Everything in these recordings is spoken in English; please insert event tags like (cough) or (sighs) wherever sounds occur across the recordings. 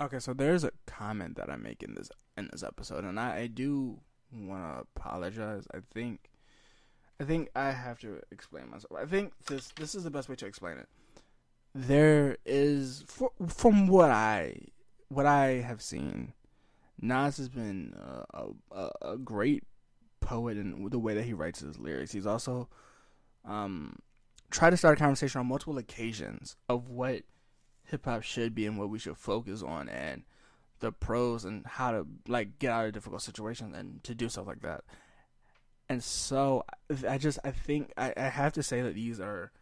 Okay, so there's a comment that I make in this in this episode, and I, I do want to apologize. I think, I think I have to explain myself. I think this this is the best way to explain it. There is, for, from what I what I have seen, Nas has been a, a great poet in the way that he writes his lyrics. He's also um, tried to start a conversation on multiple occasions of what hip hop should be and what we should focus on and the pros and how to like get out of difficult situations and to do stuff like that. And so I just I think I, I have to say that these are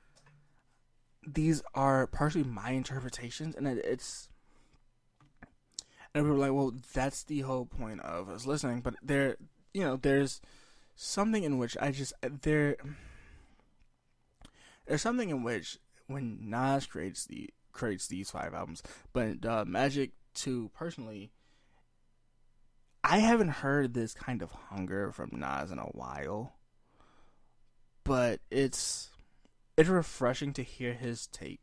these are partially my interpretations and it, it's and people are like, well, that's the whole point of us listening. But there, you know, there's something in which I just there. There's something in which when Nas creates the creates these five albums. But uh, Magic Two, personally, I haven't heard this kind of hunger from Nas in a while. But it's it's refreshing to hear his take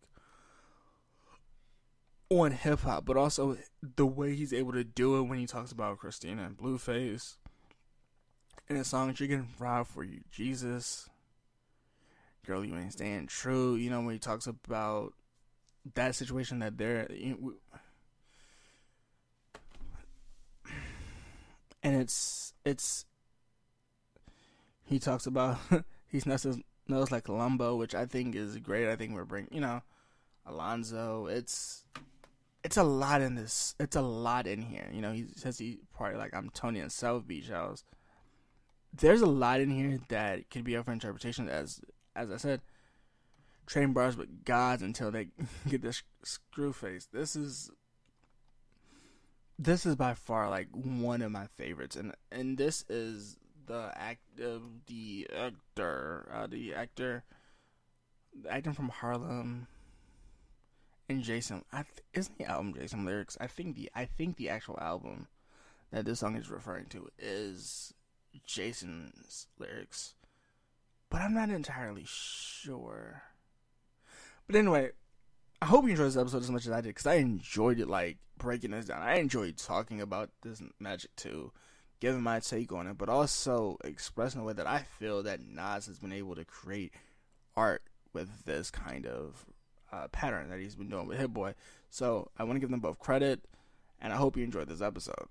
on hip hop, but also the way he's able to do it when he talks about Christina and Blueface. In his song She Can Fried for You, Jesus." Girl, you ain't staying true. You know when he talks about that situation that they're and it's it's he talks about (laughs) he's knows, knows like Columbo, which I think is great. I think we're bringing you know Alonzo. It's it's a lot in this. It's a lot in here. You know, he says he probably like I'm Tony in South Beach House. There's a lot in here that could be up for interpretation. As as I said, train bars with gods until they (laughs) get this screw face. This is this is by far like one of my favorites, and and this is the act of the actor, uh, the actor, the actor from Harlem, and Jason. I th- isn't the album Jason lyrics. I think the I think the actual album that this song is referring to is Jason's lyrics, but I'm not entirely sure. But anyway, I hope you enjoyed this episode as much as I did because I enjoyed it, like breaking this down. I enjoyed talking about this Magic too, giving my take on it, but also expressing the way that I feel that Nas has been able to create art with this kind of uh, pattern that he's been doing with Hit Boy. So I want to give them both credit, and I hope you enjoyed this episode.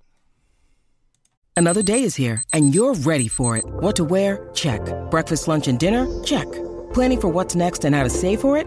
Another day is here, and you're ready for it. What to wear? Check. Breakfast, lunch, and dinner? Check. Planning for what's next and how to save for it?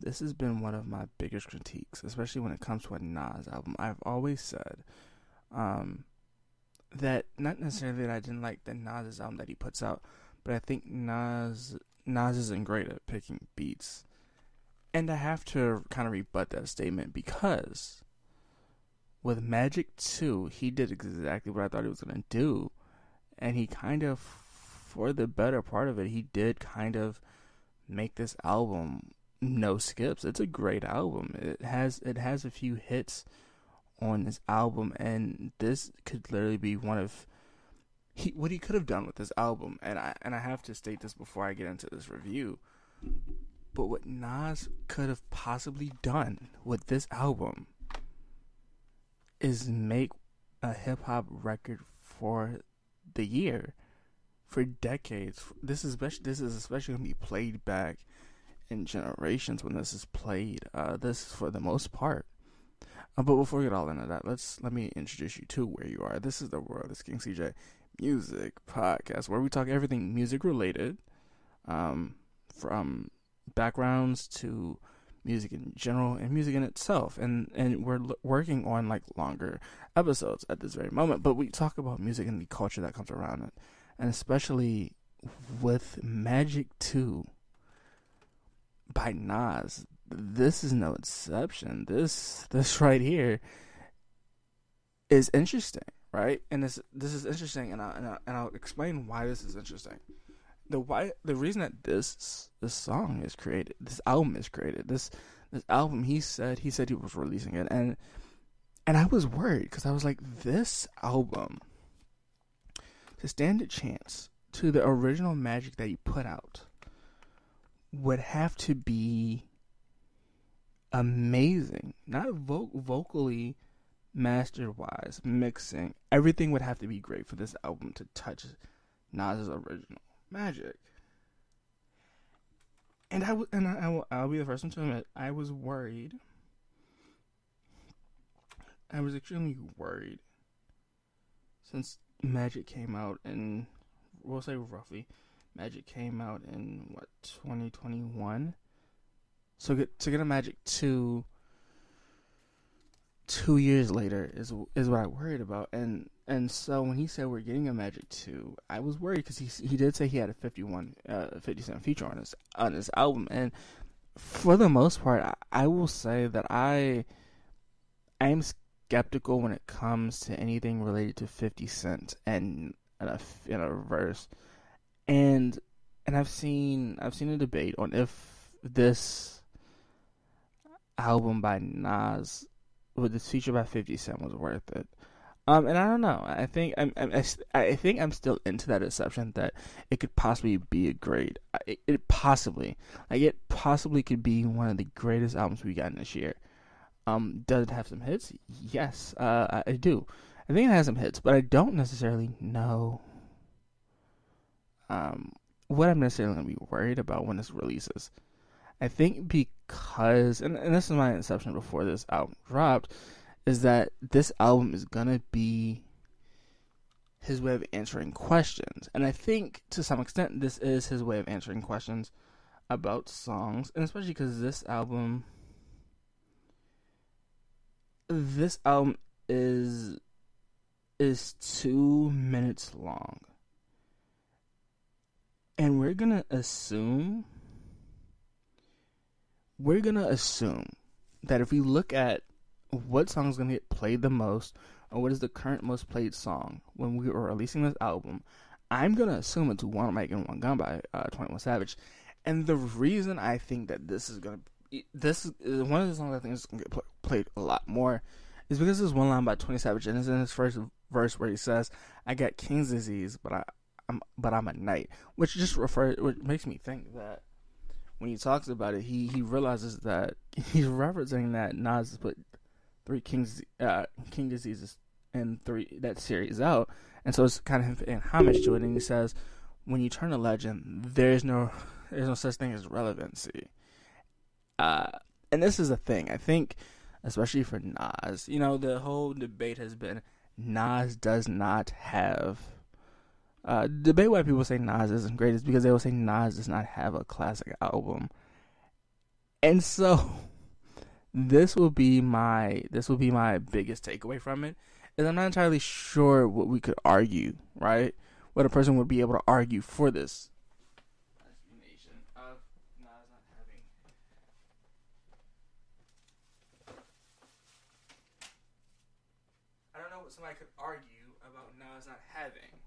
this has been one of my biggest critiques, especially when it comes to a Nas album. I've always said um, that not necessarily that I didn't like the Nas album that he puts out, but I think Nas Nas isn't great at picking beats, and I have to kind of rebut that statement because with Magic Two, he did exactly what I thought he was gonna do, and he kind of, for the better part of it, he did kind of make this album no skips. It's a great album. It has it has a few hits on this album, and this could literally be one of he what he could have done with this album. And I and I have to state this before I get into this review. But what Nas could have possibly done with this album is make a hip hop record for the year, for decades. This is especially this is especially gonna be played back in generations when this is played. Uh, this for the most part. Uh, but before we get all into that, let's let me introduce you to where you are. This is the world. This King CJ Music Podcast, where we talk everything music related, um, from backgrounds to music in general and music in itself. And and we're l- working on like longer episodes at this very moment. But we talk about music and the culture that comes around it, and especially with Magic Two by Nas. This is no exception. This this (laughs) right here is interesting, right? And this this is interesting, and I, and, I, and I'll explain why this is interesting. The why the reason that this this song is created, this album is created, this this album he said he said he was releasing it, and and I was worried because I was like, this album to stand a chance to the original magic that he put out would have to be amazing, not vo- vocally master wise, mixing. Everything would have to be great for this album to touch Nas's original magic. And I w- and I, I will I'll be the first one to admit I was worried. I was extremely worried since Magic came out in we'll say roughly Magic came out in what 2021. So get to get a Magic 2 two years later is is what I worried about, and and so when he said we're getting a Magic Two, I was worried because he he did say he had a 51, uh, 50 cent feature on his on his album, and for the most part, I, I will say that I I am skeptical when it comes to anything related to Fifty Cent and in a in a verse, and and I've seen I've seen a debate on if this album by Nas with this feature by 50 Cent was worth it. Um, and I don't know. I think I'm, I'm I think I'm still into that assumption that it could possibly be a great. It, it possibly like it possibly could be one of the greatest albums we got this year. Um, does it have some hits? Yes, uh, I, I do. I think it has some hits, but I don't necessarily know. Um, what I'm necessarily gonna be worried about when this releases. I think because, and, and this is my inception before this album dropped, is that this album is gonna be his way of answering questions. And I think to some extent this is his way of answering questions about songs, and especially because this album this album is is 2 minutes long. And we're to assume we're gonna assume that if we look at what song is gonna get played the most, or what is the current most played song when we are releasing this album, I'm gonna assume it's "One Mic and One Gun" by uh, Twenty One Savage. And the reason I think that this is gonna this is one of the songs I think is gonna get played a lot more is because there's one line by Twenty Savage and it's in his first verse where he says, "I got King's disease, but I." I'm, but I'm a knight, which just refers, which makes me think that when he talks about it, he he realizes that (laughs) he's referencing that Nas put three Kings uh, King diseases and three that series out, and so it's kind of in homage to it. And he says, when you turn a legend, there's no there's no such thing as relevancy. Uh, and this is a thing I think, especially for Nas. You know, the whole debate has been Nas does not have uh, debate why people say Nas isn't great is because they will say Nas does not have a classic album, and so (laughs) this will be my this will be my biggest takeaway from it. Is I'm not entirely sure what we could argue, right? What a person would be able to argue for this explanation of Nas not having. I don't know what somebody could argue about Nas not having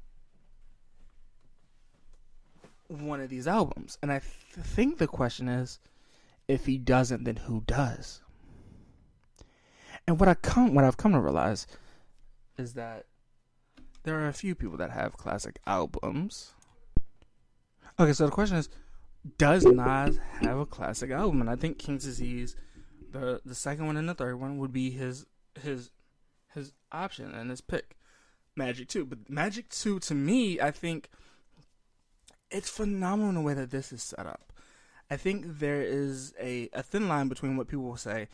one of these albums. And I th- think the question is if he doesn't, then who does? And what I come what I've come to realize is that there are a few people that have classic albums. Okay, so the question is, does Nas have a classic album? And I think King's Disease, the the second one and the third one would be his his his option and his pick. Magic Two, but Magic Two to me, I think it's phenomenal the way that this is set up. I think there is a, a thin line between what people will say,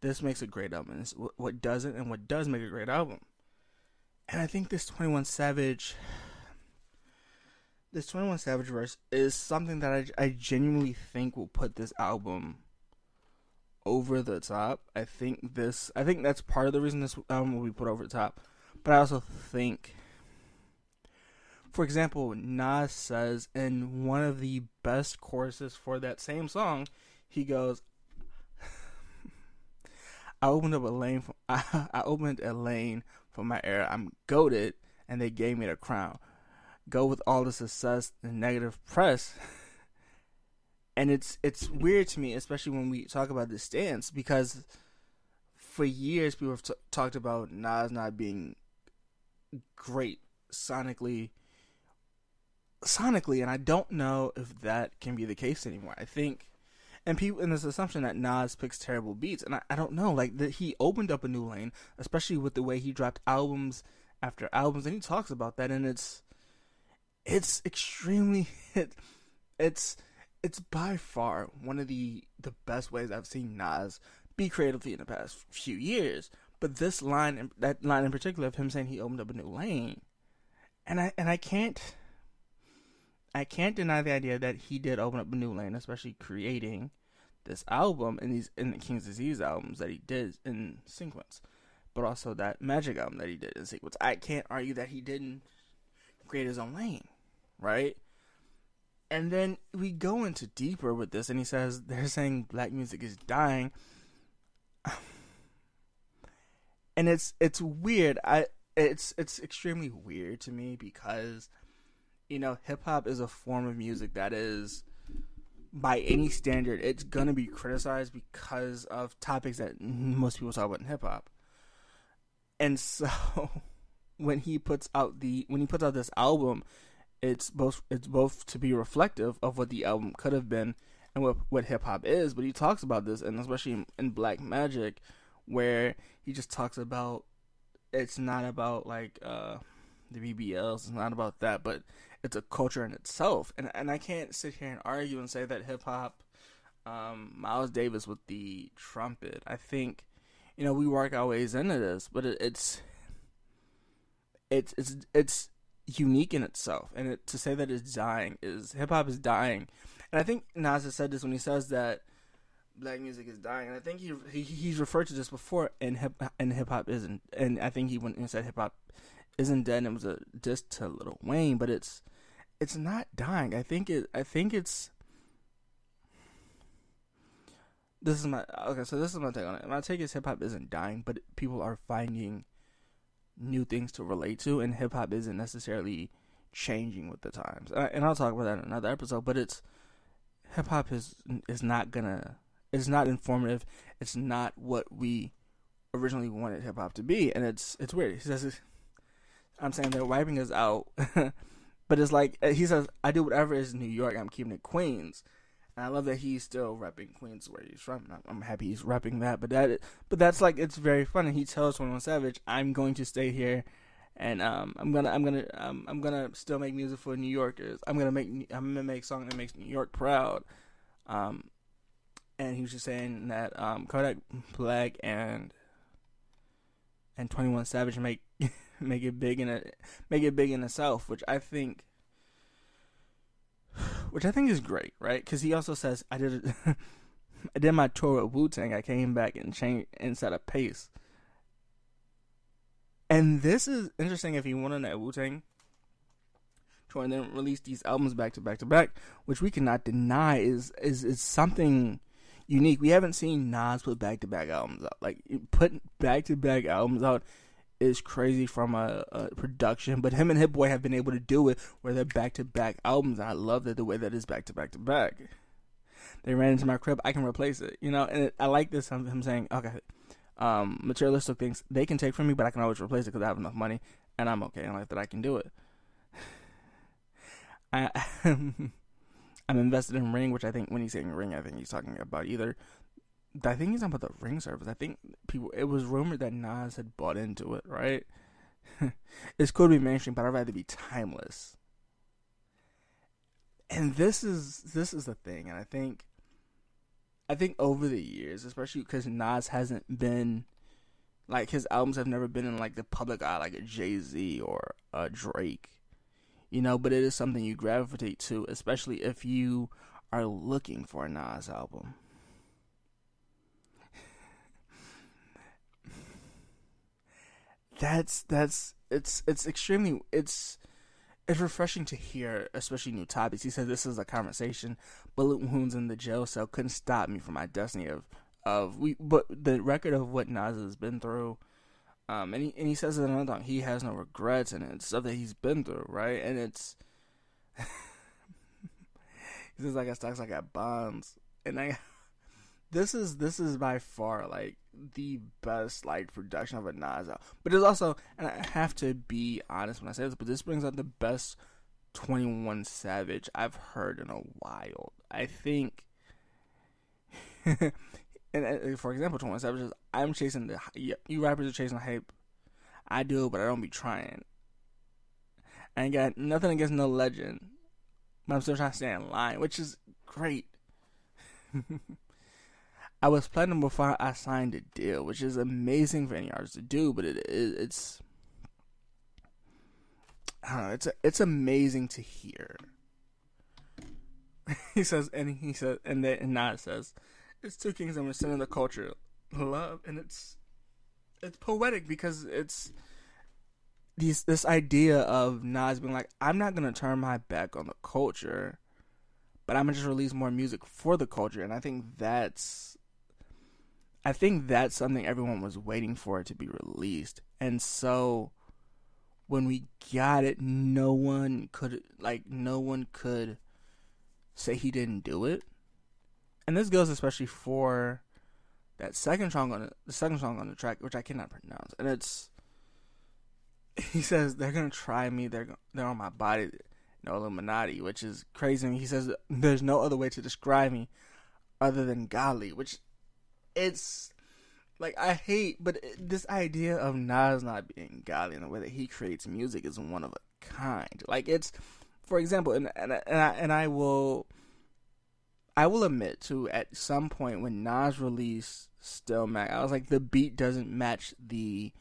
this makes a great album, and what doesn't, and what does make a great album. And I think this 21 Savage, this 21 Savage verse is something that I, I genuinely think will put this album over the top. I think this, I think that's part of the reason this album will be put over the top. But I also think for example, Nas says in one of the best choruses for that same song, he goes, "I opened up a lane. For, I, (laughs) I opened a lane for my era. I'm goaded, and they gave me the crown. Go with all the success and negative press. (laughs) and it's it's weird to me, especially when we talk about this stance, because for years people have t- talked about Nas not being great sonically sonically and I don't know if that can be the case anymore. I think and people and this assumption that Nas picks terrible beats and I, I don't know like that he opened up a new lane especially with the way he dropped albums after albums and he talks about that and it's it's extremely (laughs) it, it's it's by far one of the the best ways I've seen Nas be creatively in the past few years. But this line, that line in particular, of him saying he opened up a new lane, and I and I can't, I can't deny the idea that he did open up a new lane, especially creating this album and these in the King's Disease albums that he did in sequence, but also that Magic album that he did in sequence. I can't argue that he didn't create his own lane, right? And then we go into deeper with this, and he says they're saying black music is dying (sighs) and it's it's weird. I it's it's extremely weird to me because you know hip hop is a form of music that is by any standard it's gonna be criticized because of topics that most people talk about in hip hop. And so (laughs) when he puts out the when he puts out this album, it's both it's both to be reflective of what the album could have been and what what hip hop is. But he talks about this, and especially in, in Black Magic, where he just talks about it's not about like uh, the BBLs, it's not about that, but it's a culture in itself. And and I can't sit here and argue and say that hip hop, um, Miles Davis with the trumpet. I think, you know, we work our ways into this, but it, it's it's it's it's unique in itself, and it, to say that it's dying is hip hop is dying and I think Nas has said this when he says that black music is dying. And I think he, he he's referred to this before in hip and hip hop isn't. And I think he went and said hip hop isn't dead. And it was a diss to Lil Wayne, but it's it's not dying. I think it. I think it's. This is my okay. So this is my take on it. My take is hip hop isn't dying, but people are finding new things to relate to, and hip hop isn't necessarily changing with the times. Uh, and I'll talk about that in another episode. But it's hip hop is is not gonna it's not informative. It's not what we originally wanted hip hop to be, and it's it's weird. He says, "I'm saying they're wiping us out," (laughs) but it's like uh, he says, "I do whatever is in New York. I'm keeping it Queens." And I love that he's still repping Queens where he's from. I'm happy he's repping that, but that but that's like it's very funny. He tells Twenty One Savage, "I'm going to stay here and um, I'm gonna I'm gonna um, I'm gonna still make music for New Yorkers. I'm gonna make I'm gonna make song that makes New York proud. Um, and he was just saying that um, Kodak Black and and Twenty One Savage make make it big in a make it big in South, which I think which I think is great, right? Because he also says I did (laughs) I did my tour with Wu Tang. I came back and changed and set a pace. And this is interesting if you want to know Wu Tang tour and then release these albums back to back to back, which we cannot deny is is is something unique. We haven't seen Nas put back to back albums out. Like put back to back albums out is crazy from a, a, production, but him and Hit Boy have been able to do it where they're back to back albums. I love that the way that is back to back to back. They ran into my crib, I can replace it, you know. And it, I like this. I'm, I'm saying, okay, um, materialistic things they can take from me, but I can always replace it because I have enough money and I'm okay in life that I can do it. (laughs) I, (laughs) I'm invested in Ring, which I think when he's saying Ring, I think he's talking about either. I think he's talking about the Ring service. I think people. It was rumored that Nas had bought into it, right? it's cool to be mainstream, but I'd rather be timeless. And this is this is the thing, and I think I think over the years, especially because Nas hasn't been like his albums have never been in like the public eye like a Jay Z or a Drake, you know. But it is something you gravitate to, especially if you are looking for a Nas album. That's that's it's it's extremely it's it's refreshing to hear, especially new topics. He said this is a conversation. Bullet wounds in the jail cell couldn't stop me from my destiny of of we. But the record of what Nas has been through, Um, and he and he says it another time. He has no regrets and it's stuff that he's been through, right? And it's (laughs) he says I got stocks, I got bonds, and I. This is this is by far like the best like production of a Nas album. But it's also, and I have to be honest when I say this, but this brings out the best Twenty One Savage I've heard in a while. I think. (laughs) and uh, for example, Twenty One Savage is I'm chasing the you rappers are chasing hype. I do, but I don't be trying. I ain't got nothing against no legend, but I'm still trying to stay in line, which is great. (laughs) I was platinum before I signed a deal, which is amazing for any artist to do, but it, it it's I don't know, it's it's amazing to hear. (laughs) he says, and he says, and then and Nas says, "It's two kings and we're sending the culture, love," and it's it's poetic because it's these this idea of Nas being like, "I'm not gonna turn my back on the culture." But I'm gonna just release more music for the culture, and I think that's I think that's something everyone was waiting for it to be released. And so when we got it, no one could like no one could say he didn't do it. And this goes especially for that second song on the, second song on the track, which I cannot pronounce, and it's (laughs) he says they're gonna try me. They're they're on my body, no Illuminati, which is crazy. He says there's no other way to describe me other than godly, which it's like I hate, but this idea of Nas not being godly in the way that he creates music is one of a kind. Like it's, for example, and and and I, and I will, I will admit to at some point when Nas released Still Mac, I was like the beat doesn't match the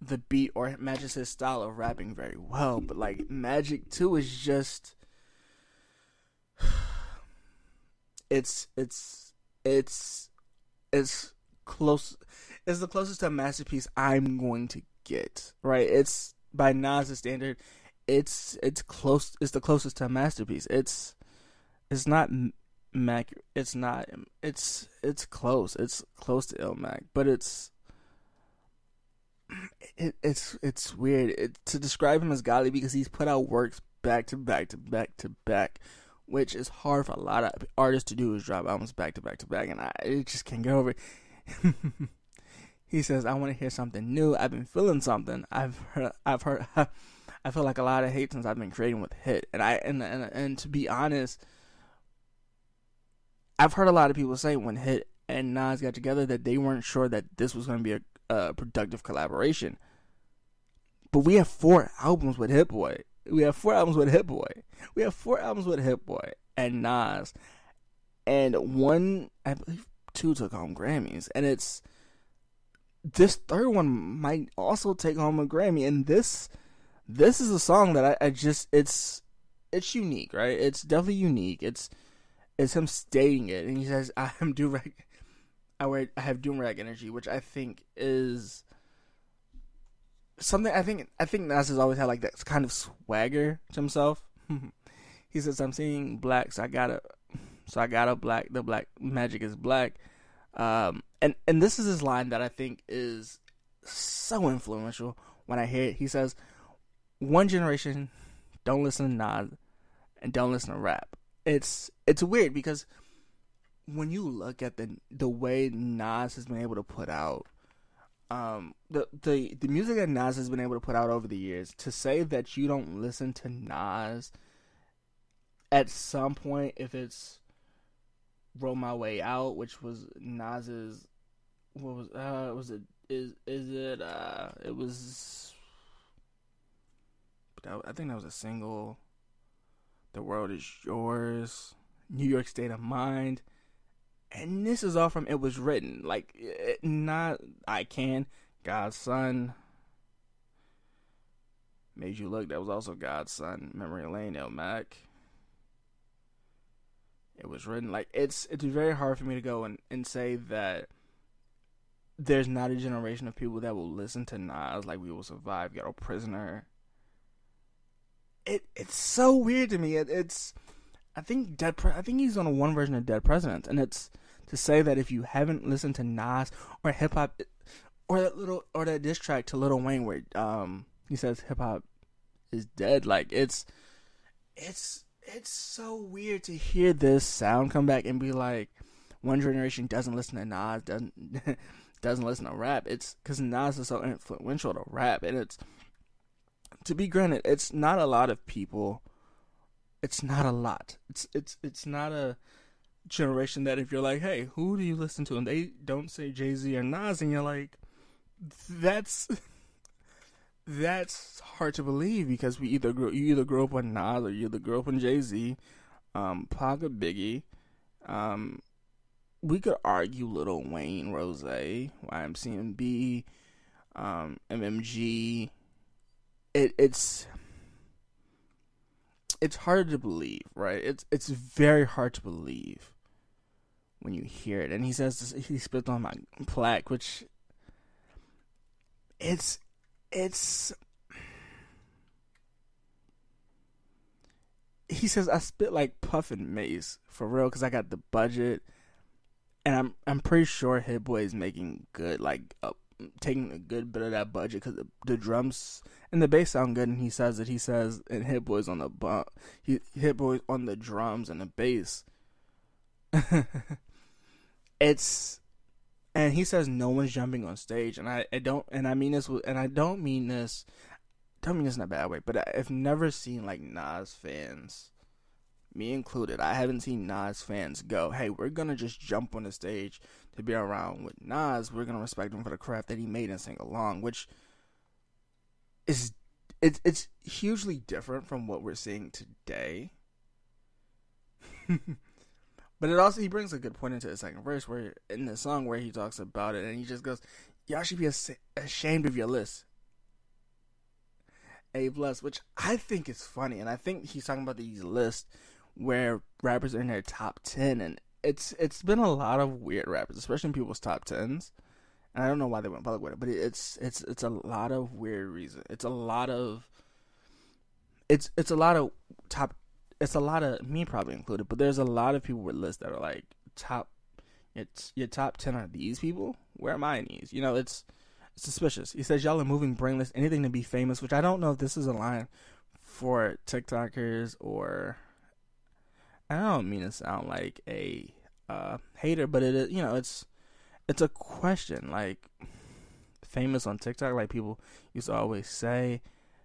the beat or matches his style of rapping very well, but like Magic 2 is just (sighs) it's it's it's it's close is the closest to a masterpiece I'm going to get. Right? It's by Nas' standard, it's it's close. It's the closest to a masterpiece. It's it's not Mac. It's not. It's it's close. It's close to Illmatic, but it's it, it's it's weird it, to describe him as godly because he's put out works back to back to back to back, which is hard for a lot of artists to do is drop albums back to back to back, and I it just can't get over. It. (laughs) he says, "I want to hear something new. I've been feeling something. I've heard. I've heard. (laughs) I feel like a lot of hate since I've been creating with Hit, and I and and and to be honest, I've heard a lot of people say when Hit and Nas got together that they weren't sure that this was going to be a, a productive collaboration. But we have four albums with Hit Boy. We have four albums with Hit Boy. We have four albums with Hit Boy and Nas, and one I believe two took home Grammys, and it's this third one might also take home a Grammy, and this this is a song that I, I just it's it's unique, right? It's definitely unique. It's it's him stating it, and he says, "I am do rag, I wear I have doom rag energy," which I think is something. I think I think Nas has always had like that kind of swagger to himself. (laughs) he says, "I'm seeing black, so I gotta so I got a black. The black magic is black. Um, and and this is his line that I think is so influential. When I hear it, he says, "One generation don't listen to Nas and don't listen to rap." It's it's weird because when you look at the the way Nas has been able to put out um, the the the music that Nas has been able to put out over the years, to say that you don't listen to Nas at some point, if it's Roll My Way Out, which was Nas's. What was uh was it is is it uh it was I think that was a single. The world is yours. New York State of Mind. And this is all from It Was Written. Like, it, not I Can, God's Son. Made You Look, that was also God's Son. Memory Lane, Illmatic it was written. Like it's it's very hard for me to go and, and say that there's not a generation of people that will listen to Nas like we will survive, Ghetto Prisoner. It it's so weird to me. It, it's I think Dead Pre- I think he's on a one version of Dead Presidents, and it's to say that if you haven't listened to Nas or hip hop or that little or that diss track to Little Wayne where um he says hip hop is dead. Like it's it's it's so weird to hear this sound come back and be like one generation doesn't listen to Nas doesn't (laughs) doesn't listen to rap. It's because Nas is so influential to rap, and it's to be granted, it's not a lot of people. It's not a lot. It's it's it's not a generation that if you're like, hey, who do you listen to, and they don't say Jay Z or Nas, and you're like, that's (laughs) that's hard to believe because we either grew you either grew up on Nas or you either grew up on Jay Z, um, or Biggie, um, we could argue Little Wayne, Rose, YMCMB, um, MMG. It it's it's hard to believe, right? It's it's very hard to believe when you hear it. And he says this, he spit on my plaque, which it's it's he says I spit like Puff and Mase for real because I got the budget, and I'm I'm pretty sure Hit Boy is making good like uh, taking a good bit of that budget because the, the, drums and the bass sound good. And he says that he says and Hit Boy's on the bump, he Hit Boy's on the drums and the bass. (laughs) it's and he says no one's jumping on stage, and I, I don't and I mean this and I don't mean this don't mean this in a bad way, but I've never seen like Nas fans, me included. I haven't seen Nas fans go, "Hey, we're gonna just jump on the stage to be around with Nas. We're gonna respect him for the craft that he made and sing along," which is it's it's hugely different from what we're seeing today. (laughs) but it also he brings a good point into the second verse where in the song where he talks about it and he just goes, "Y'all should be ashamed of your list." A plus, which I think is funny, and I think he's talking about these lists where rappers are in their top ten, and it's it's been a lot of weird rappers, especially in people's top tens. And I don't know why they went public with it, but it's it's it's a lot of weird reason. It's a lot of it's it's a lot of top. It's a lot of me probably included, but there's a lot of people with lists that are like top. It's your top ten are these people. Where am I in these? You know, it's suspicious. He says y'all are moving brainless, anything to be famous, which I don't know if this is a line for TikTokers or I don't mean to sound like a uh, hater, but it is you know it's it's a question like famous on TikTok, like people used to always say.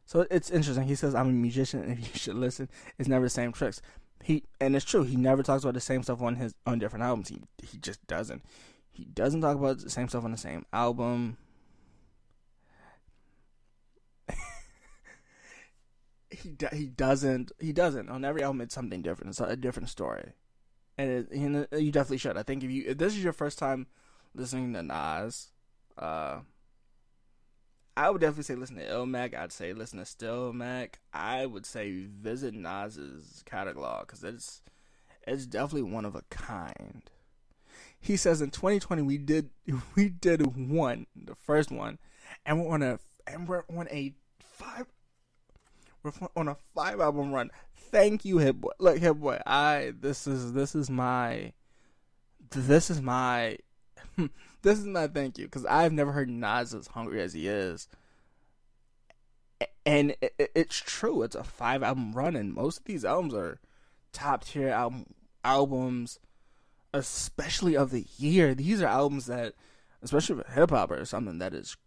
So it's interesting. He says I'm a musician, and (laughs) you should listen. It's never the same tricks. He and it's true. He never talks about the same stuff on his on different albums. He he just doesn't. He doesn't talk about the same stuff on the same album. He he doesn't he doesn't on every album. It's something different. It's a different story, and it, you, you definitely should. I think if you if this is your first time listening to Nas, uh, I would definitely say listen to Illmatic. I'd say listen to Stillmatic. I would say visit Nas's catalog because it's it's definitely one of a kind. He says in 2020 we did (laughs) we did one the first one, and we're on a and we're on a five on a five album run. Thank you, Hit Boy. Look, Hit Boy. I this is this is my this is my (laughs) this is my thank you because I've never heard Nas as hungry as he is. And it, it, it's true. It's a five album run, and most of these albums are top tier album albums, especially of the year. These are albums that, especially for hip hop or something, that is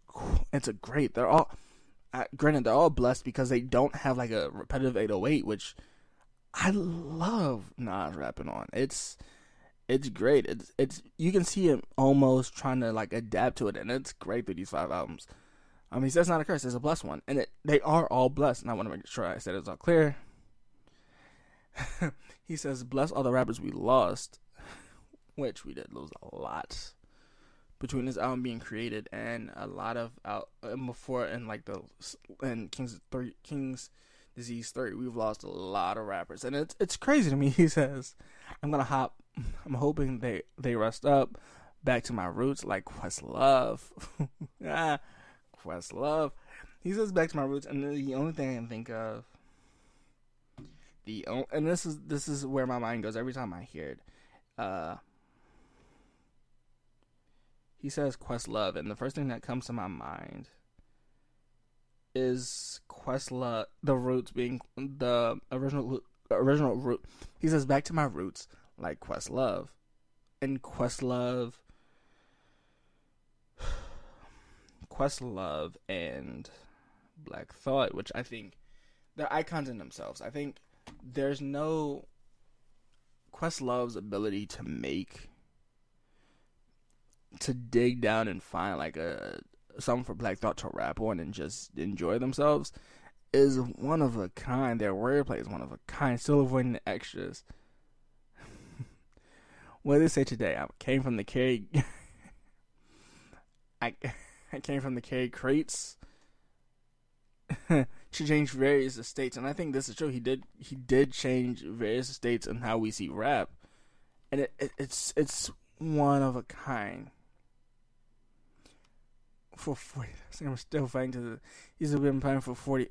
it's a great. They're all uh, granted they're all blessed because they don't have like a repetitive 808 which i love nas rapping on. It's it's great. It's it's you can see him almost trying to like adapt to it and it's great through these five albums. I mean that's not a curse it's a blessed one and it, they are all blessed and i want to make sure i said it's all clear. (laughs) He says bless all the rappers we lost (laughs) which we did lose a lot between this album being created and a lot of out before and like the and King's three King's Disease three, we've lost a lot of rappers, and it's it's crazy to me. (laughs) He says, "I'm gonna hop. (laughs) I'm hoping they they rest up, back to my roots like Questlove, (laughs) ah, Questlove." He says, "Back to my roots," and the only thing I can think of, the and this is this is where my mind goes every time I hear it. Uh, he says Questlove, and the first thing that comes to my mind is Questlove, the roots being the original original root. He says back to my roots, like Questlove, and Questlove, (sighs) Questlove, and Black Thought, which I think they're icons in themselves. I think there's no Questlove's ability to make to dig down and find like a something for Black Thought to rap on and just enjoy themselves is one of a kind. Their wordplay is one of a kind. Still avoiding the extras. (laughs) what did they say today? I came from the carry. (laughs) I I came from the carry crates (laughs) to change various estates, and I think this is true. He did he did change various estates and how we see rap, and it, it it's it's one of a kind for 40 (laughs) and we're still fighting to the he's been playing for 40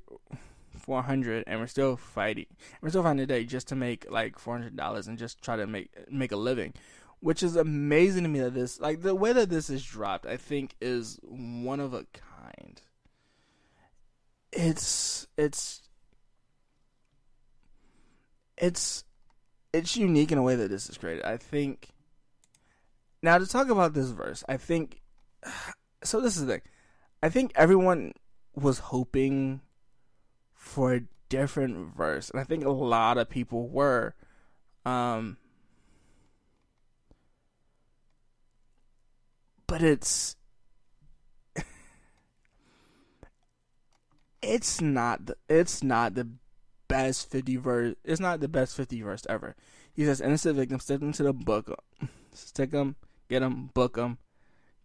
400 and we're still fighting. We're still fighting today just to make like $400 and just try to make make a living which is amazing to me that this like the way that this is dropped i think is one of a kind. It's it's it's it's unique in a way that this is created. I think now to talk about this verse i think so this is the thing. I think everyone was hoping for a different verse, and I think a lot of people were. Um, but it's (laughs) it's not the it's not the best 50 verse it's not the best 50 verse ever he says innocent victims stick them to the book (laughs) stick them get them book them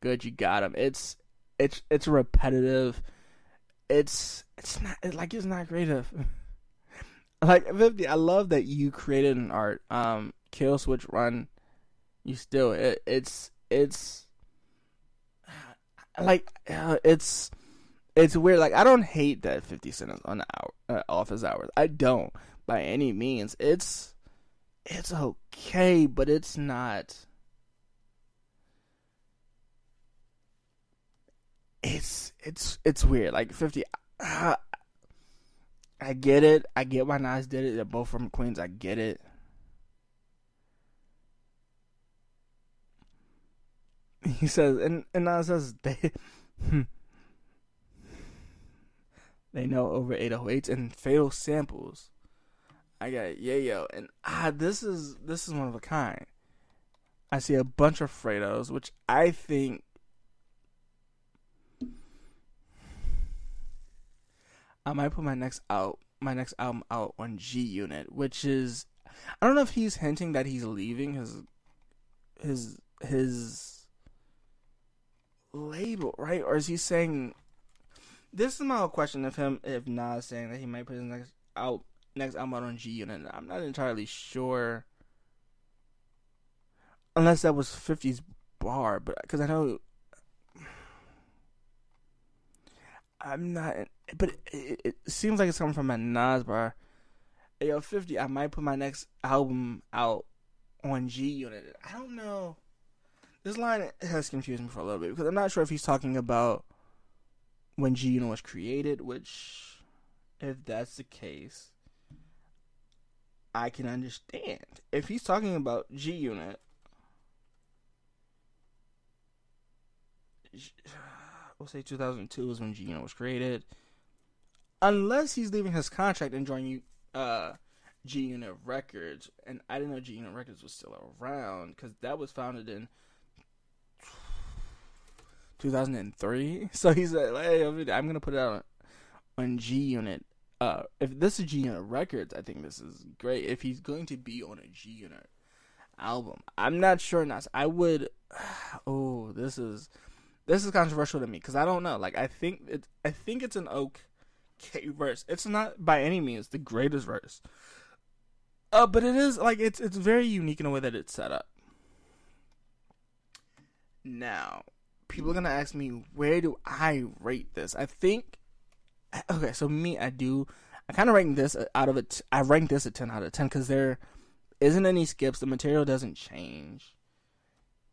good, you got him. It's it's it's repetitive. It's it's not like it's not creative. (laughs) like fifty, I love that you created an art. Um, kill switch run. You still it, it's it's (sighs) like uh, it's it's weird. Like I don't hate that fifty cent on hour uh, office hours. I don't by any means. It's it's okay, but it's not it's it's it's weird. Like fifty, uh, I get it. I get why Nas did it. They're both from Queens. I get it. (laughs) He says, and and Nas says they (laughs) they know over 808s and fatal samples. I got Yayo, and ah, this is this is one of a kind. I see a bunch of Fredos, which I think I might put my next out my next album out on G Unit, which is I don't know if he's hinting that he's leaving his his his label, right? Or is he saying this is my whole question of him if Nas saying that he might put his next out next album out on G Unit. I'm not entirely sure. Unless that was 50's bar, but because I know I'm not, but it, it, seems like it's coming from a Nas bar. Yo, 50, I might put my next album out on G Unit. I don't know. This line has confused me for a little bit because I'm not sure if he's talking about when G Unit was created, which, if that's the case, I can understand. If he's talking about G Unit, we'll say 2002 is when G Unit was created. Unless he's leaving his contract and joining uh, G Unit Records, and I didn't know G Unit Records was still around because that was founded in 2003. (laughs) So he's like, "Hey, I'm gonna put it out on G Unit." Uh, if this is G Unit Records, I think this is great. If he's going to be on a G Unit album, I'm not sure. Not I would. (sighs) Oh, this is this is controversial to me because I don't know. Like I think it, I think it's an okay verse. It's not by any means the greatest verse. Uh, but it is like it's it's very unique in a way that it's set up. Now, people are gonna ask me where do I rate this? I think okay, so me, I do. I kind of rank this out of it. I rank this a ten out of ten because there isn't any skips. The material doesn't change,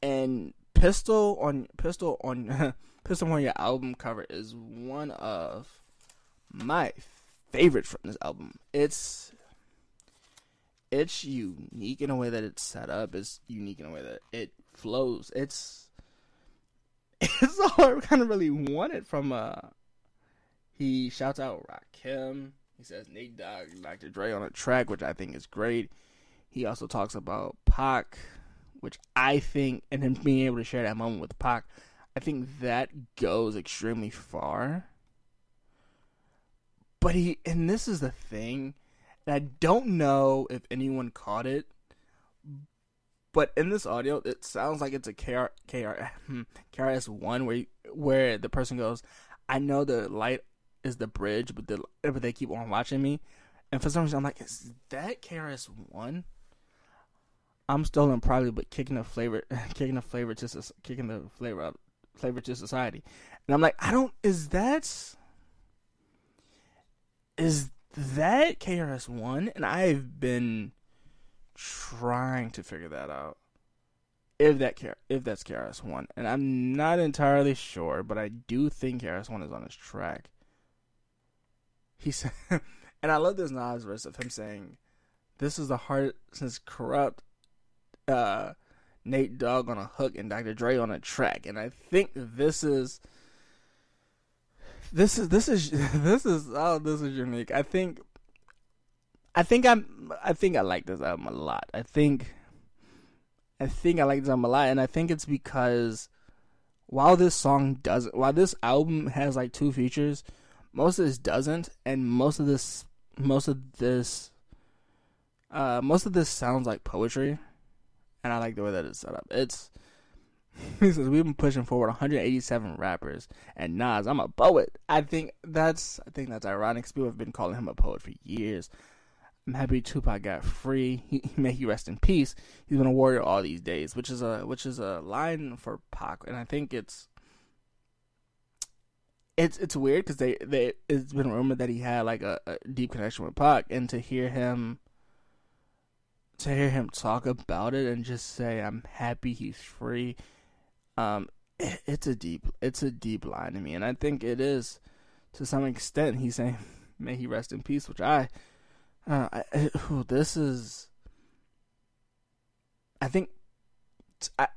and Pistol on Pistol on (laughs) Pistol on your album cover is one of my favorite from this album. It's it's unique in a way that it's set up. It's unique in a way that it flows. It's (laughs) it's all I kind of really wanted from uh he shouts out Rakim. He says Nate Dogg, Dr. Dre on a track, which I think is great. He also talks about Pac, which I think, and him being able to share that moment with Pac, I think that goes extremely far. But he, and this is the thing, and I don't know if anyone caught it, but in this audio, it sounds like it's a KR, KR, hmm, KRS One where where the person goes, "I know the light is the bridge, but the but they keep on watching me," and for some reason I'm like, "Is that KRS One?" I'm stolen probably, but kicking the flavor, (laughs) kicking the flavor to kicking the flavor up, flavor to society, and I'm like, I don't. Is that is that KRS One? And I've been trying to figure that out. If that if that's KRS One, and I'm not entirely sure, but I do think KRS One is on his track. He (laughs) said, and I love this Nas verse of him saying, "This is the hardest since corrupt." uh, Nate Dogg on a hook and Dr. Dre on a track." And I think this is, this is this is (laughs) this is oh this is unique. I think I think I'm. I think I like this album a lot. I think. I think I like this album a lot, and I think it's because while this song doesn't, while this album has like two features, most of this doesn't, and most of this, most of this, uh, most of this sounds like poetry, and I like the way that it's set up. It's (laughs) he says we've been pushing forward 187 rappers, and Nas, I'm a poet. I think that's I think that's ironic. People have been calling him a poet for years. I'm happy Tupac got free. He, may he rest in peace. He's been a warrior all these days, which is a which is a line for Pac, and I think it's it's it's weird because they they it's been rumored that he had like a, a, deep connection with Pac, and to hear him to hear him talk about it and just say I'm happy he's free, um, it, it's a deep it's a deep line to me, and I think it is to some extent. He's saying may he rest in peace, which I uh, I, I, this is. I think. I,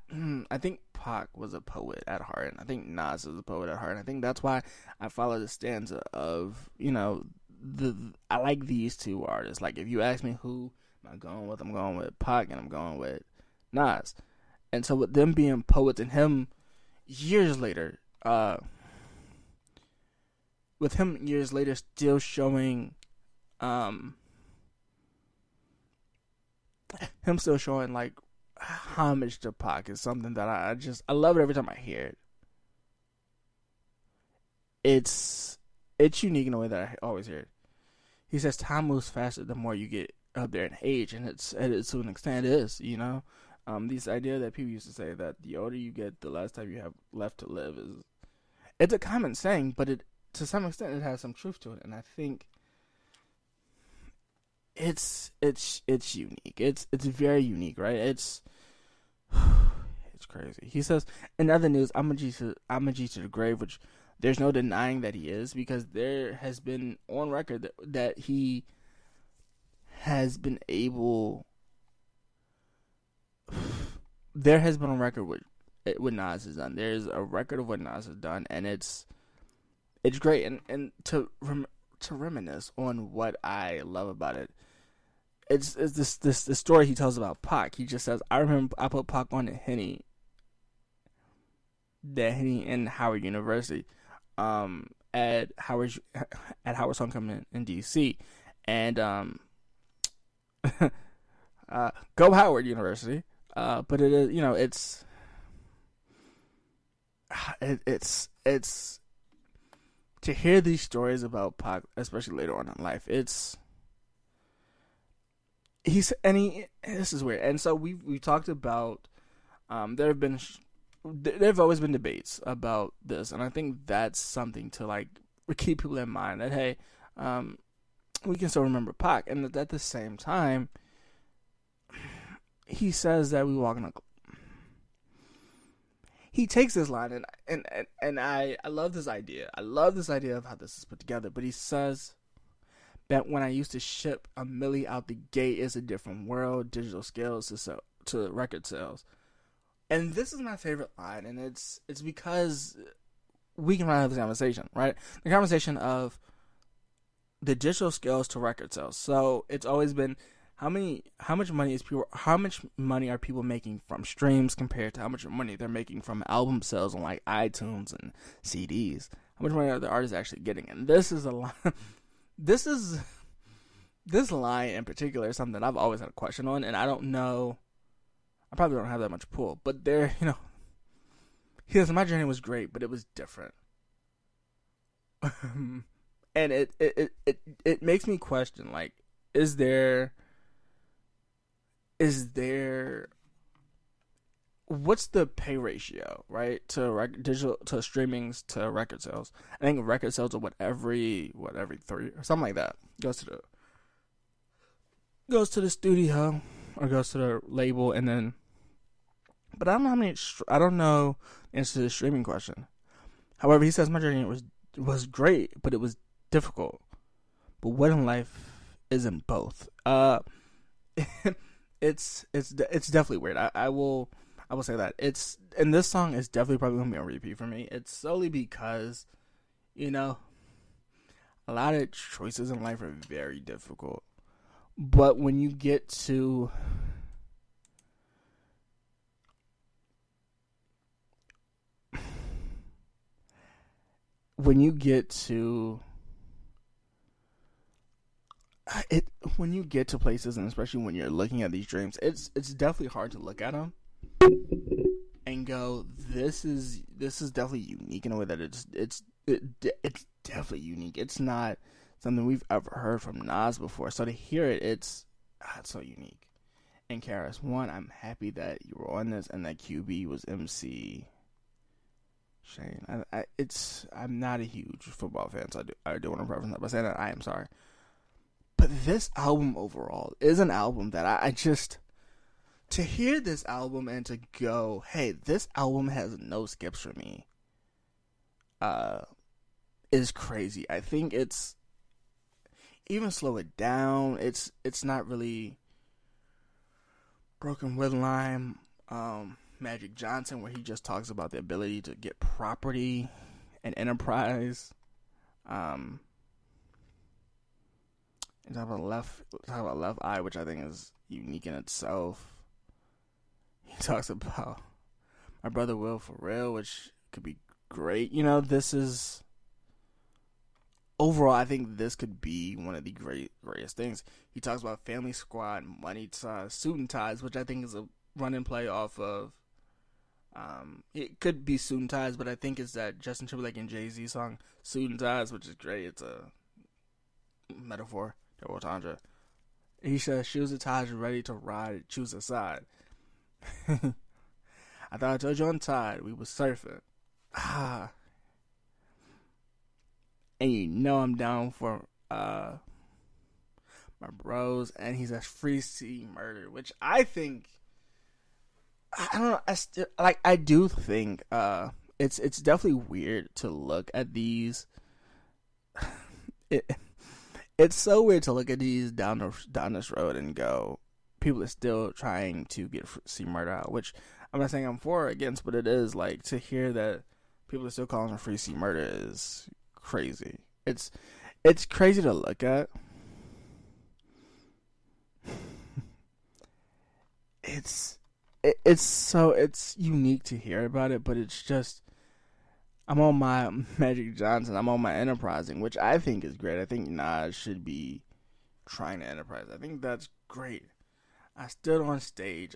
I think Pac was a poet at heart, and I think Nas is a poet at heart. And I think that's why I follow the stanza of you know the I like these two artists. Like if you ask me who am I going with, I'm going with Pac, and I'm going with Nas. And so with them being poets and him years later, uh, with him years later still showing, um, him still showing like homage to Pac is something that I, I just I love it every time I hear it. It's it's unique in a way that I always hear it. He says time moves faster the more you get up there in age, and it's it, to an extent it is, you know. Um, this idea that people used to say that the older you get, the less time you have left to live is it's a common saying, but it to some extent it has some truth to it, and I think it's it's it's unique. It's it's very unique, right? It's (sighs) it's crazy. He says in other news, I'm a G to I'm a G to the grave, which there's no denying that he is because there has been on record that, that he has been able. There has been a record with what Nas has done. There's a record of what Nas has done, and it's it's great. And and to rem- to reminisce on what I love about it it's, it's this this the story he tells about Pac. He just says, "I remember I put Pac on the Henny, the Henny in Howard University, um, at Howard at Howard's homecoming in, in D.C. and um, (laughs) uh, go Howard University. Uh, but it is you know it's (sighs) it, it's it's to hear these stories about Pac, especially later on in life. It's he's and he this is weird and so we we talked about um there have been there have always been debates about this and i think that's something to like keep people in mind that hey um we can still remember Pac and at the same time he says that we walk in a he takes this line and and and, and I I love this idea. I love this idea of how this is put together. But he says that when I used to ship a milli out the gate, it's a different world. Digital scales to sell, to record sales, and this is my favorite line, and it's it's because we can have this conversation, right? The conversation of the digital scales to record sales. So it's always been how many how much money is people how much money are people making from streams compared to how much money they're making from album sales on like iTunes and CDs. How much money are the artists actually getting? And this is a (laughs) this is this line in particular is something I've always had a question on and I don't know I probably don't have that much pull, but there, (laughs) you know, he my journey was great, but it was different. (laughs) and it, it, it it it makes me question like is there is there what's the pay ratio right to rec- digital to streamings to record sales? I think record sales are what every what every three or something like that goes to the goes to the studio or goes to the label and then but i don't know how many i don't know answer to the streaming question. However he says my journey was was great but it was difficult. But what in life isn't both? Uh (laughs) it's it's it's definitely weird. I, I will I will say that it's and this song is definitely probably gonna be a repeat for me. It's solely because you know a lot of choices in life are very difficult, but when you get to (sighs) when you get to it when you get to places and especially when you're looking at these dreams, it's it's definitely hard to look at them and go, "This is this is definitely unique in a way that it's it's it, it's definitely unique. It's not something we've ever heard from Nas before. So to hear it, it's ah, so unique. And KRS One, I'm happy that you were on this and that QB was MC. Shane, I, I, it's I'm not a huge football fan, so I do I do want to preface that by saying that I am sorry. But this album overall is an album that I, I just to hear this album and to go, hey, this album has no skips for me. Uh is crazy. I think it's even slow it down. It's it's not really broken with lime. Um, Magic Johnson, where he just talks about the ability to get property and enterprise. Um, and talk about left talk about left eye, which I think is unique in itself. (laughs) He talks about my brother Will for real, which could be great. You know, this is overall. I think this could be one of the great greatest things. He talks about Family Squad, Money Ties, Suit and Ties, which I think is a run and play off of. Um, it could be Suit and Ties, but I think it's that Justin Timberlake and Jay Z song Suit and Ties, which is great. It's a metaphor. Double entendre. He says, shoes are tied, ready to ride, choose a side. (laughs) I thought I told you on tide, we was surfing. Ah. And you know I'm down for uh my bros, and he's a free C murder, which I think I don't know. I still like. I do think uh, it's it's definitely weird to look at these. (sighs) It, it's so weird to look at these down the, down this road and go, people are still trying to get C murder out. Which I'm not saying I'm for or against, but it is like to hear that people are still calling for free C murder is crazy. It's it's crazy to look at. it's it, it's so it's unique to hear about it, but it's just I'm on my (laughs) Magic Johnson. I'm on my enterprising, which I think is great. I think Nas should be trying to enterprise. I think that's great. I stood on stage,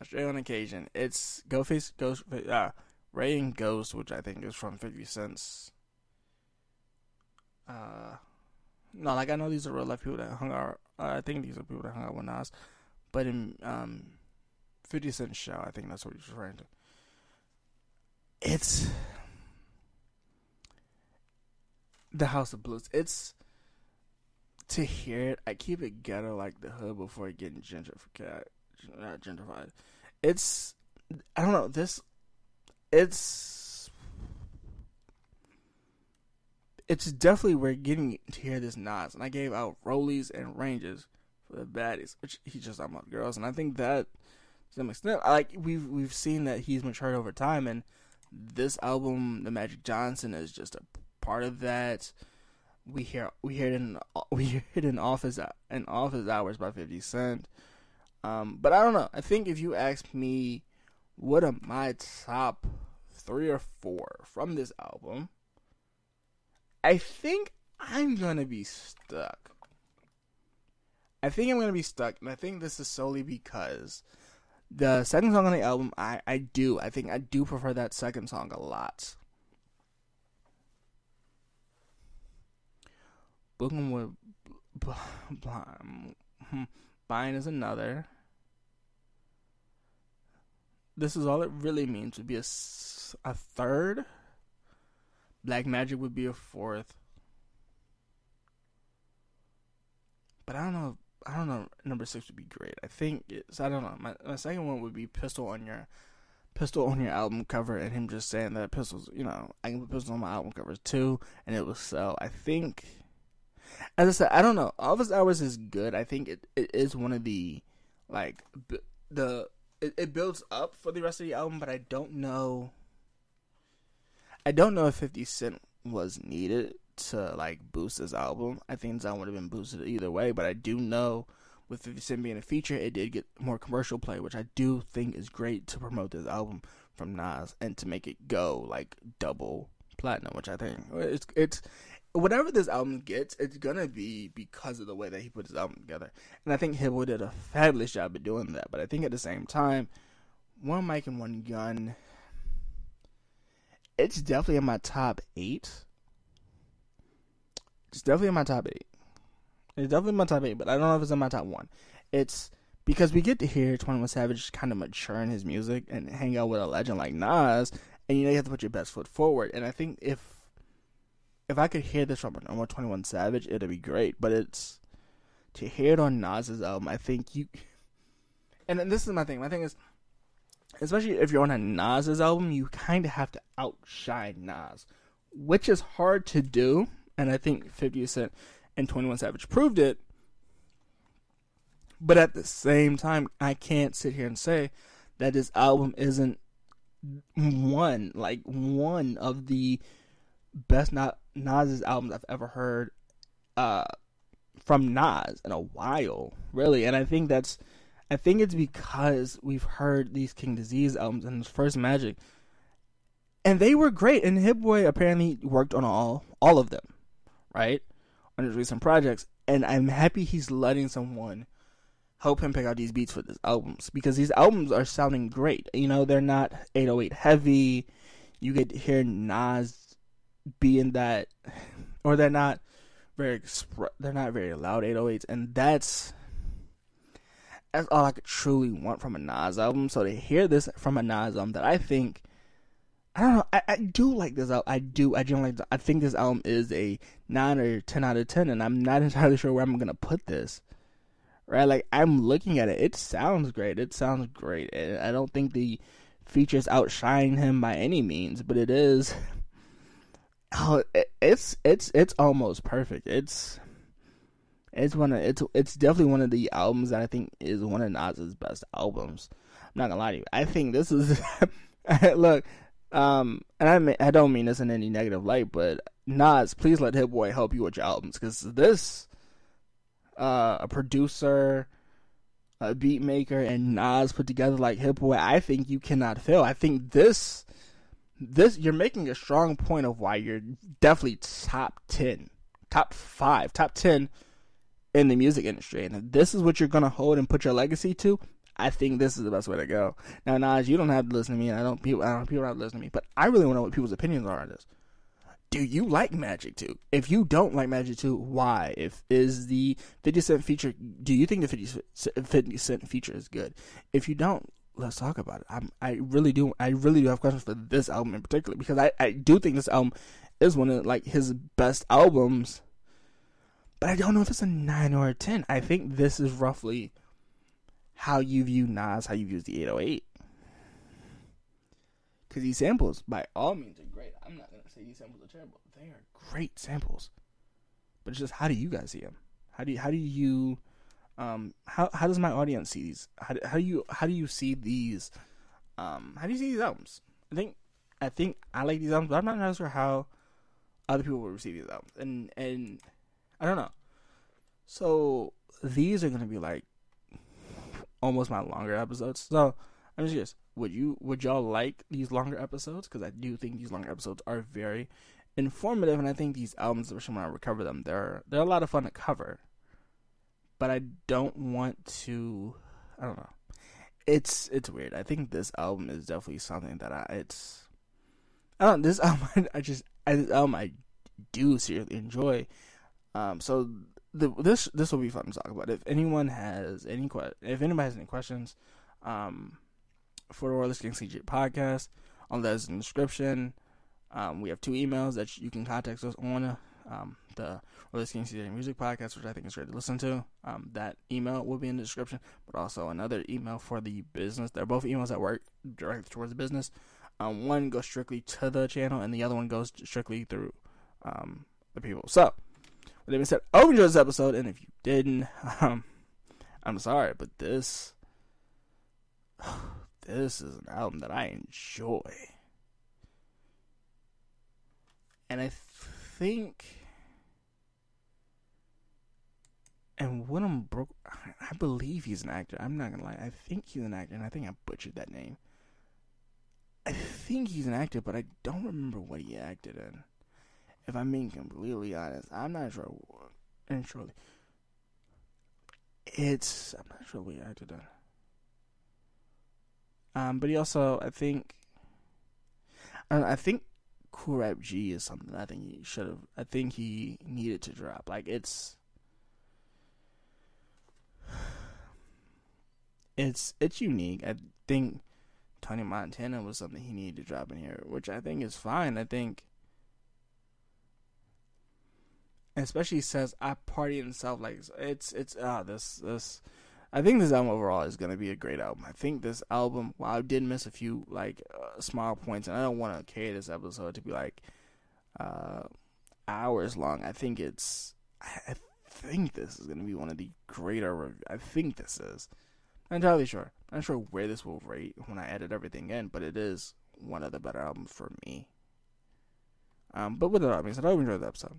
Australian (laughs) occasion. It's Ghostface, Ghost, uh, Ray and Ghost, which I think is from Fifty Cent's. Uh, no, like I know these are real life people that hung out. Uh, I think these are people that hung out with Nas, but in um, Fifty Cent show, I think that's what he's referring to it's the House of Blues. It's to hear it. I keep it ghetto like the hood before getting gentrified. Not gentrified. It's I don't know this. It's it's definitely we're getting to hear this Nas, and I gave out rollies and ranges for the baddies, which he just talking about girls, and I think that to some extent, like we've we've seen that he's matured over time, and this album, The Magic Johnson, is just a part of that. We hear we hear it in (laughs) we hear it in office in office hours by Fifty Cent. Um, but I don't know. I think if you ask me, what are my top three or four from this album? I think I'm gonna be stuck. I think I'm gonna be stuck, and I think this is solely because the second song on the album, I I do, I think I do prefer that second song a lot. Booking with buying hmm, is another. This is all it really means would be a, a third. Black Magic would be a fourth. But I don't know. I don't know. Number six would be great. I think it's. I don't know. My my second one would be Pistol on your, Pistol on your album cover, and him just saying that pistols. You know, I can put Pistol on my album covers too, and it will sell. I think as I said, I don't know. Office Hours is good. I think it, it is one of the like b- the it, it builds up for the rest of the album, but I don't know. I don't know if Fifty Cent was needed to like boost this album. I think this album would have been boosted either way, but I do know with 50 Cent being a feature, it did get more commercial play, which I do think is great to promote this album from Nas and to make it go like double platinum, which I think it's it's whatever this album gets, it's gonna be because of the way that he put his album together. And I think Hit Boy did a fabulous job of doing that. But I think at the same time, one mic and one gun, it's definitely in my top eight. It's definitely in my top eight. It's definitely in my top eight, but I don't know if it's in my top one. It's because we get to hear Twenty One Savage kind of mature in his music and hang out with a legend like Nas, and you know you have to put your best foot forward. And I think if if I could hear this from a normal Twenty One Savage, it'd be great. But it's to hear it on Nas's album. I think you, (laughs) and this is my thing. My thing is, especially if you're on a Nas's album, you kind of have to outshine Nas, which is hard to do. And I think Fifty Cent and Twenty One Savage proved it. But at the same time, I can't sit here and say that this album isn't one like one of the best Nas's albums I've ever heard uh, from Nas in a while, really. And I think that's, I think it's because we've heard these King Disease albums and his first Magic, and they were great. And Hit Boy apparently worked on all all of them, right, on his recent projects. And I'm happy he's letting someone help him pick out these beats for these albums because these albums are sounding great. You know, they're not 808 heavy. You get to hear Nas being that, or they're not very they're not very loud 808s, and that's that's all I could truly want from a Nas album. So to hear this from a Nas album that I think. I don't know. I, I do like this album. I do. I generally. I think this album is a nine or ten out of ten, and I'm not (laughs) entirely sure where I'm gonna put this. Right? Like I'm looking at it. It sounds great. It sounds great. I don't think the features outshine him by any means, but it is (laughs) oh, it's it's it's almost perfect. It's it's one of it's it's definitely one of the albums that I think is one of Nas's best albums. I'm not gonna lie to you. I think this is (laughs) look, um, and I may, I don't mean this in any negative light, but Nas, please let Hit Boy help you with your albums because this, uh, a producer, a beat maker, and Nas put together like Hit Boy, I think you cannot fail. I think this this you're making a strong point of why you're definitely top 10 top 5 top 10 in the music industry and this is what you're gonna hold and put your legacy to I think this is the best way to go. Now, Nas, you don't have to listen to me. And I don't people. I don't people have to listen to me. But I really want to know what people's opinions are on this. Do you like Magic 2? If you don't like Magic 2, why? If is the 50 Cent feature? Do you think the 50, 50 Cent feature is good? If you don't, let's talk about it. I'm, I really do. I really do have questions for this album in particular because I, I do think this album is one of like his best albums. But I don't know if it's a nine or a ten. I think this is roughly how you view Nas, how you view the 808. because these samples, by all means, are great. I'm not gonna say these samples are terrible. They are great samples, but it's just how do you guys see them? How do you, how do you um how how does my audience see these? How do, how do you how do you see these? Um, how do you see these albums? I think I think I like these albums, but I'm not sure how other people will receive these albums, and and I don't know. So these are gonna be like almost my longer episodes. So I'm just curious, would you would y'all like these longer episodes? Because I do think these longer episodes are very informative, and I think these albums, especially when I recover them, they're they're a lot of fun to cover. But I don't want to. I don't know. It's it's weird. I think this album is definitely something that I it's. I don't. This (laughs) album I just I, this album I do seriously enjoy. Um. So the this this will be fun to talk about. If anyone has any que- if anybody has any questions, um, for the Royalist King CJ podcast, all that is in the description. Um, we have two emails that you can contact us on. Um, the Royalist King CJ Music Podcast, which I think is great to listen to. Um, that email will be in the description, but also another email for the business. They're both emails that work directly towards the business. Um, one goes strictly to the channel, and the other one goes strictly through um, the people. So, that being said, I hope enjoyed this episode, and if you didn't, (laughs) um, I'm sorry, but this (sighs) this is an album that I enjoy. And I think and Willem Brook I believe he's an actor. I'm not gonna lie. I think he's an actor, and I think I butchered that name. I think he's an actor, but I don't remember what he acted in. If I'm being completely honest, I'm not sure. And surely, it's I'm not sure what he acted in. Um, but he also, I think, I, I think Cool Rap G is something I think he should have. I think he needed to drop. Like it's, it's it's unique. I think Tony Montana was something he needed to drop in here, which I think is fine. I think, especially says I party in South like it's it's ah this this. I think this album overall is gonna be a great album. I think this album, while I did miss a few like uh, small points, and I don't want to carry this episode to be like uh, hours long. I think it's, I, I think this is gonna be one of the greater. Rev- I think this is. I'm entirely sure. I'm not sure where this will rate when I edit everything in, but it is one of the better albums for me. Um, but with that being said, I hope you enjoyed the episode.